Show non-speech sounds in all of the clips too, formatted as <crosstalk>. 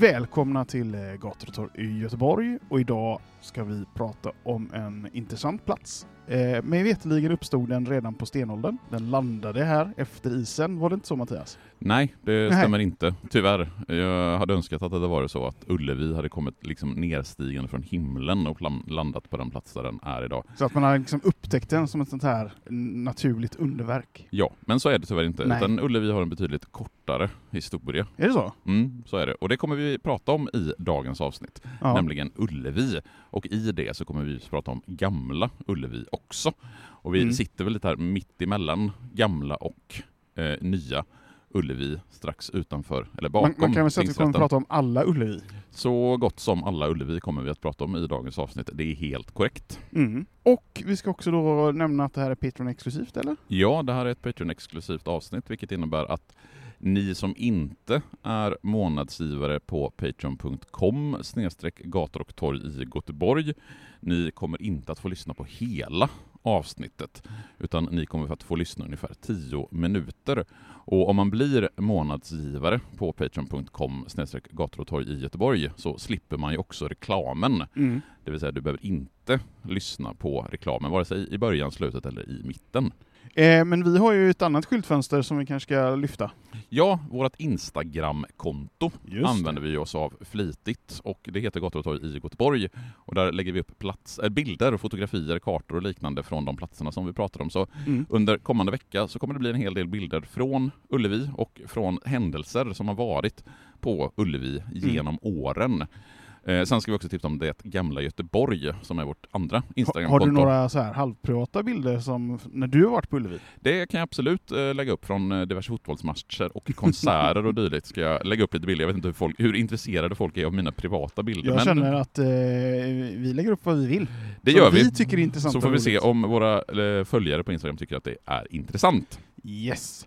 Välkomna till eh, Gator och torg i Göteborg och idag ska vi prata om en intressant plats. Eh, mig veterligen uppstod den redan på stenåldern. Den landade här efter isen, var det inte så Mattias? Nej, det Nej. stämmer inte. Tyvärr. Jag hade önskat att det hade varit så att Ullevi hade kommit liksom nerstigande från himlen och landat på den plats där den är idag. Så att man har liksom upptäckt den som ett sånt här naturligt underverk. Ja, men så är det tyvärr inte. Nej. Utan Ullevi har en betydligt kortare historia. Är det så? Mm, så är det. Och det kommer vi prata om i dagens avsnitt, Ja. nämligen Ullevi. Och i det så kommer vi prata om gamla Ullevi också. Och vi Mm. sitter väl lite här mitt emellan gamla och eh, nya Ullevi strax utanför, eller bakom Man, man kan väl säga att vi kommer tingsrätten. prata om alla Ullevi. Så gott som alla Ullevi kommer vi att prata om i dagens avsnitt. Det är helt korrekt. Mm. Och vi ska också då nämna att det här är Patreon-exklusivt, eller? Ja, det här är ett Patreon-exklusivt avsnitt, vilket innebär att ni som inte är månadsgivare på patreon.com snedstreck gator och torg i Göteborg, ni kommer inte att få lyssna på hela avsnittet, utan ni kommer att få lyssna ungefär 10 minuter. Och om man blir månadsgivare på patreon.com snedstreck gator och torg i Göteborg så slipper man ju också reklamen. Mm. Det vill säga, du behöver inte lyssna på reklamen, vare sig i början, slutet eller i mitten. Eh, men vi har ju ett annat skyltfönster som vi kanske ska lyfta. Ja, vårt Instagram-konto använder vi oss av flitigt och det heter Gator och torg i Göteborg. Och där lägger vi upp plats, äh, bilder, fotografier, kartor och liknande från de platserna som vi pratar om. Så Mm. under kommande vecka så kommer det bli en hel del bilder från Ullevi och från händelser som har varit på Ullevi Mm. genom åren. Eh, sen ska vi också tipsa om det gamla Göteborg som är vårt andra Ha, Instagram-konto. har du några så här halvprivata bilder som när du har varit på Ullevi? Det kan jag absolut eh, lägga upp från eh, diverse fotbollsmatcher och konserter och dylikt. Ska jag lägga upp lite bilder. Jag vet inte hur, folk, hur intresserade folk är av mina privata bilder. Jag men känner att eh, vi lägger upp vad vi vill. det gör vi. vi tycker är intressant Så får vi se om våra följare på Instagram tycker att det är intressant. Yes.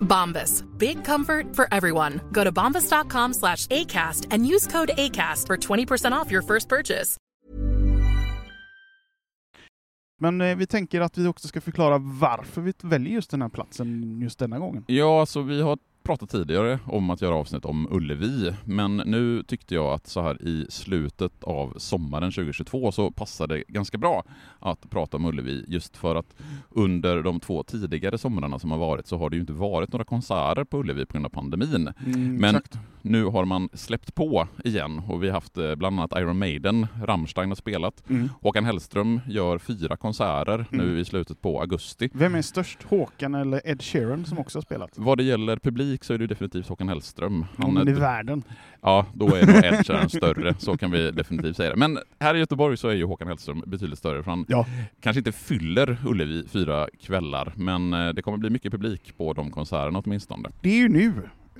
Bombas. Big comfort for everyone. Go to bombas.com slash ACAST and use code ACAST for 20% off your first purchase. Men eh, vi tänker att vi också ska förklara varför vi väljer just den här platsen just denna gången. Ja, alltså vi har pratat tidigare om att göra avsnitt om Ullevi, men nu tyckte jag att så här i slutet av sommaren 2022 så passade det ganska bra att prata om Ullevi just för att under de två tidigare somrarna som har varit så har det ju inte varit några konserter på Ullevi på grund av pandemin. Mm, Men exakt. Nu har man släppt på igen och vi har haft eh, bland annat Iron Maiden, Rammstein har spelat. Mm. Håkan Hellström gör fyra konserter nu i slutet på augusti. Vem är störst? Håkan eller Ed Sheeran som också har spelat? Vad det gäller publik så är det definitivt Håkan Hellström. Ja, men i världen. Ja, då är nog Ed <laughs> Sheeran större, så kan vi definitivt säga det. Men här i Göteborg så är ju Håkan Hellström betydligt större, för han Ja. kanske inte fyller Ullevi fyra kvällar, men eh, det kommer bli mycket publik på de konserterna åtminstone. Det är ju nu.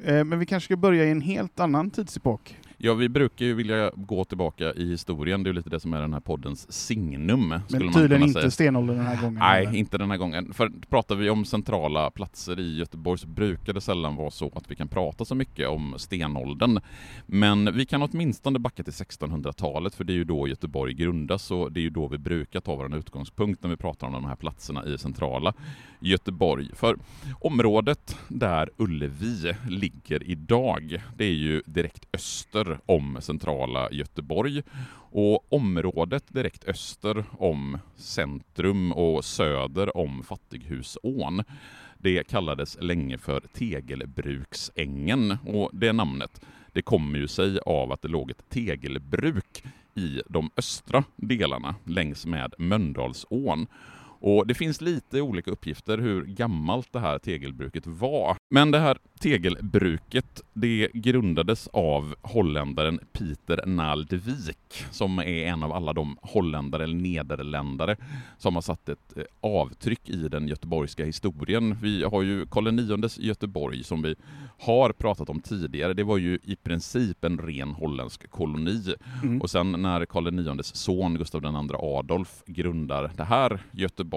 Eh, men vi kanske ska börja i en helt annan tidsepok. Ja, vi brukar ju vilja gå tillbaka i historien, det är lite det som är den här poddens signum, Men man tydligen kunna inte säga. stenåldern den här gången. Nej, eller? inte den här gången. För pratar vi om centrala platser i Göteborg så brukar det sällan vara så att vi kan prata så mycket om stenåldern. Men vi kan åtminstone backa till 1600-talet, för det är ju då Göteborg grundas och det är ju då vi brukar ta vår utgångspunkt när vi pratar om de här platserna i centrala Göteborg. För området där Ullevi ligger idag, det är ju direkt öster om centrala Göteborg. Och området direkt öster om centrum och söder om Fattighusån, det kallades länge för Tegelbruksängen. Och det namnet, det kommer ju sig av att det låg ett tegelbruk i de östra delarna längs med Mölndalsån. Och det finns lite olika uppgifter hur gammalt det här tegelbruket var. Men det här tegelbruket, det grundades av holländaren Pieter Naldevik, som är en av alla de holländare eller nederländare som har satt ett eh, avtryck i den göteborgska historien. Vi har ju Karl IXs Göteborg som vi har pratat om tidigare. Det var ju i princip en ren holländsk koloni. Mm. Och sen när Karl IXs son Gustav II Adolf grundar det här Göteborg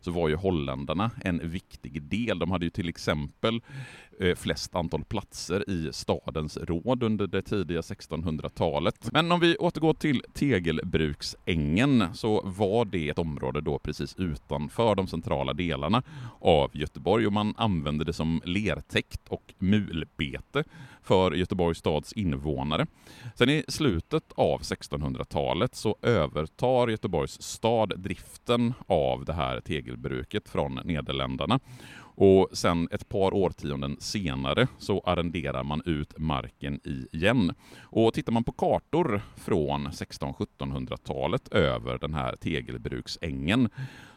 så var ju holländarna en viktig del. De hade ju till exempel Eh, flest antal platser i stadens råd under det tidiga 1600-talet. Men om vi återgår till Tegelbruksängen så var det ett område då precis utanför de centrala delarna av Göteborg och man använde det som lertäkt och mulbete för Göteborgs stads invånare. Sen i slutet av 1600-talet så övertar Göteborgs stad driften av det här tegelbruket från Nederländerna. Och sen ett par årtionden senare så arrenderar man ut marken igen. Och tittar man på kartor från 1600-1700-talet över den här tegelbruksängen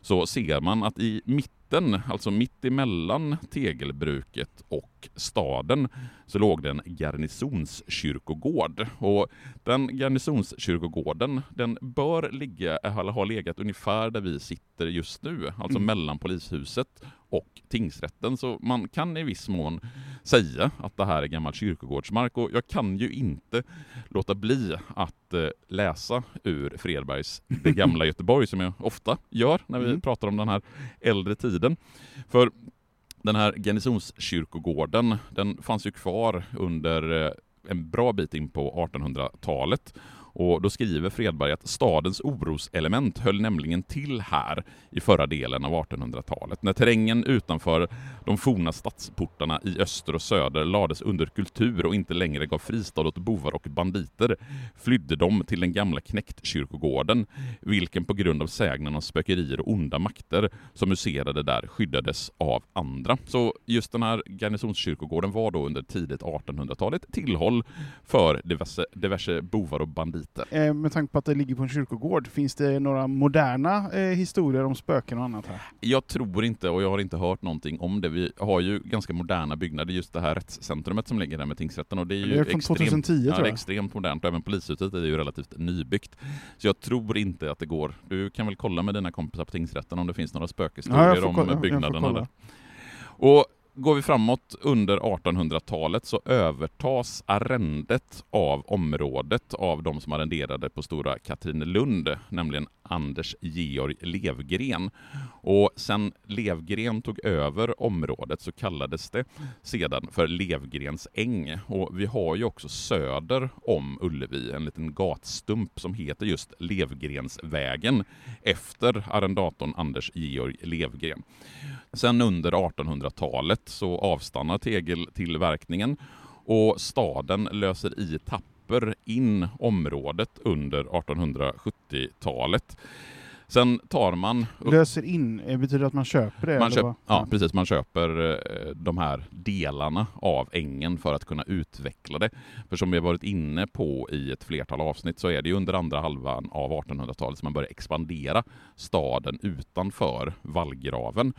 så ser man att i mitten, alltså mitt emellan tegelbruket och staden, så låg det en garnisonskyrkogård. Och den garnisonskyrkogården, den bör ligga, eller ha legat ungefär där vi sitter just nu, alltså Mm. mellan polishuset och tingsrätten. Så man kan i viss mån säga att det här är gammal kyrkogårdsmark och jag kan ju inte låta bli att eh, läsa ur Fredbergs Det gamla <laughs> Göteborg som jag ofta gör när vi Mm. pratar om den här äldre tiden. För den här garnisonskyrkogården, den fanns ju kvar under eh, en bra bit in på 1800-talet. Och då skriver Fredberg att stadens oroselement höll nämligen till här i förra delen av 1800-talet. När terrängen utanför de forna stadsportarna i öster och söder lades under kultur och inte längre gav fristad åt bovar och banditer flydde de till den gamla knäktkyrkogården, vilken på grund av sägnen om spökerier och onda makter som huserade där skyddades av andra. Så just den här garnisonskyrkogården var då under tidigt 1800-tal ett tillhåll för diverse, diverse bovar och banditer. Eh, Med tanke på att det ligger på en kyrkogård, finns det några moderna eh, historier om spöken och annat här? Jag tror inte, och jag har inte hört någonting om det. Vi har ju ganska moderna byggnader, just det här rättscentrumet som ligger där med tingsrätten. Och det är ju Det är från extremt, 2010 ja, tror det är jag. extremt modernt. Även polishuset är ju relativt nybyggt. Så jag tror inte att det går. Du kan väl kolla med dina kompisar på tingsrätten om det finns några Ja, spökhistorier jag får om kolla, jag byggnaderna där. Och går vi framåt under 1800-talet så övertas arrendet av området av de som arrenderade på Stora Katrinelund, nämligen Anders Georg Levgren. Och sen Levgren tog över området så kallades det sedan för Levgrens äng. Och vi har ju också söder om Ullevi en liten gatstump som heter just Levgrensvägen efter arrendatorn Anders Georg Levgren. Sen under 1800-talet så avstannar tegeltillverkningen och staden löser i tapper in området under 1870-talet. Sen tar man Löser in, eh, betyder det att man köper det? Man eller köp, vad? ja, precis. Man köper eh, de här delarna av ängen för att kunna utveckla det. För som vi har varit inne på i ett flertal avsnitt så är det under andra halvan av 1800-talet som man börjar expandera staden utanför vallgraven.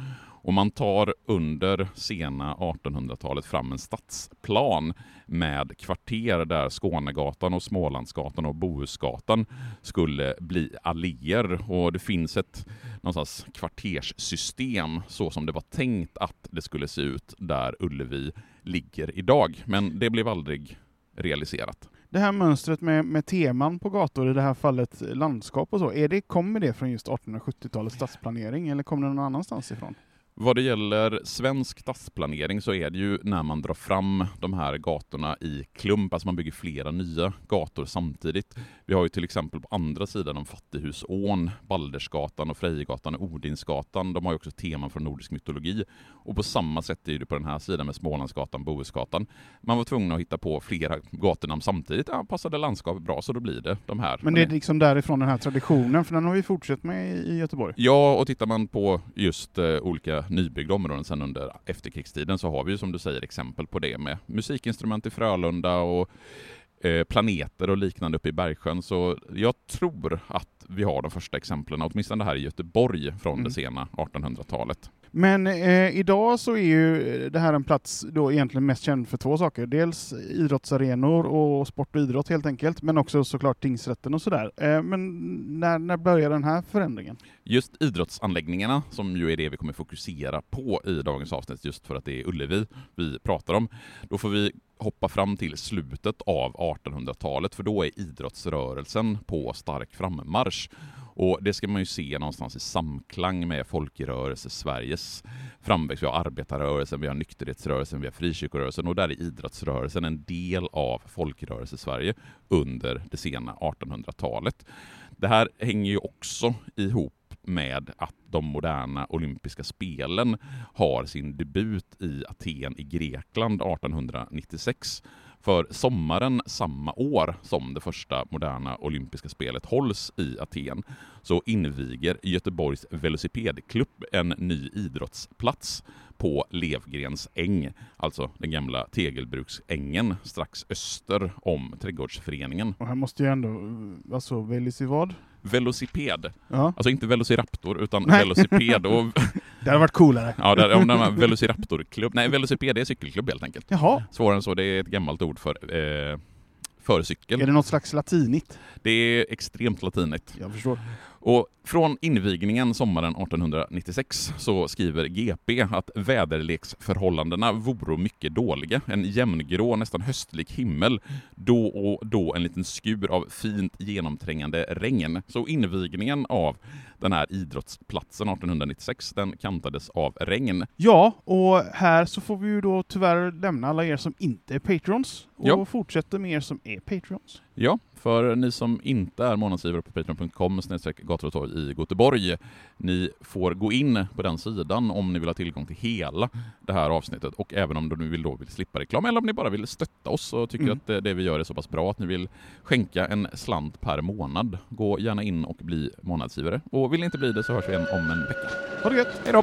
Och man tar under sena 1800-talet fram en stadsplan med kvarter där Skånegatan och Smålandsgatan och Bohusgatan skulle bli alléer. Och det finns ett någonstans kvarterssystem så som det var tänkt att det skulle se ut där Ullevi ligger idag. Men det blev aldrig realiserat. Det här mönstret med, med teman på gator, i det här fallet landskap och så, är det, kommer det från just 1870-talets stadsplanering eller kommer det någon annanstans ifrån? Vad det gäller svensk stadsplanering så är det ju när man drar fram de här gatorna i klump, alltså man bygger flera nya gator samtidigt. Vi har ju till exempel på andra sidan om Fattighusån, Baldersgatan och Frejegatan och Odinsgatan. De har ju också teman från nordisk mytologi. Och på samma sätt är det på den här sidan med Smålandsgatan, Bohusgatan. Man var tvungen att hitta på flera gatunamn samtidigt. Ja, passade landskapet bra så då blir det de här. Men det är liksom därifrån den här traditionen, för den har vi fortsatt med i, Göteborg. Ja, och tittar man på just eh, olika nybyggda områden sen under efterkrigstiden så har vi ju som du säger exempel på det med musikinstrument i Frölunda och Eh, planeter och liknande uppe i Bergsjön. Så jag tror att vi har de första exemplen, åtminstone här i Göteborg från Mm. det sena 1800-talet. Men eh, idag så är ju det här en plats då egentligen mest känd för två saker. Dels idrottsarenor och sport och idrott helt enkelt, men också såklart tingsrätten och sådär. Eh, men när, när börjar den här förändringen? Just idrottsanläggningarna, som ju är det vi kommer fokusera på i dagens avsnitt, just för att det är Ullevi vi pratar om, då får vi hoppa fram till slutet av 1800-talet, för då är idrottsrörelsen på stark frammarsch. Och det ska man ju se någonstans i samklang med folkrörelse-Sveriges framväxt. Vi har arbetarrörelsen, vi har nykterhetsrörelsen, vi har frikyrkorörelsen och där är idrottsrörelsen en del av folkrörelse-Sverige under det sena 1800-talet. Det här hänger ju också ihop med att de moderna olympiska spelen har sin debut i Aten i Grekland 1896. För sommaren samma år som det första moderna olympiska spelet hålls i Aten så inviger Göteborgs velocipedklubb en ny idrottsplats på Levgrens äng, alltså den gamla Tegelbruksängen strax öster om trädgårdsföreningen. Och här måste ju ändå, alltså Velis i vad? Velociped, Ja, alltså inte Velociraptor utan Nej. Velociped. Och, <laughs> det hade varit coolare. ja, där, om den Velociraptorklubb, nej Velociped är cykelklubb helt enkelt. Jaha, Svårare än så, det är ett gammalt ord för, eh, för cykel. är det något slags latinigt? Det är extremt latinigt. Jag förstår. Och från invigningen sommaren 1896 så skriver GP att väderleksförhållandena voro mycket dåliga. En jämngrå, nästan höstlik himmel, då och då en liten skur av fint genomträngande regn. Så invigningen av den här idrottsplatsen 1896, den kantades av regn. Ja, och här så får vi ju då tyvärr lämna alla er som inte är patrons och Ja. fortsätter med er som är patrons. Ja, för ni som inte är månadsgivare på patreon.com gator och torg i Göteborg, ni får gå in på den sidan om ni vill ha tillgång till hela det här avsnittet och även om ni vill, då vill slippa reklam eller om ni bara vill stötta oss och tycker Mm. att det, det vi gör är så pass bra att ni vill skänka en slant per månad. Gå gärna in och bli månadsgivare. Och vill ni inte bli det så hörs vi igen om en vecka. Ha det gött! Hej då!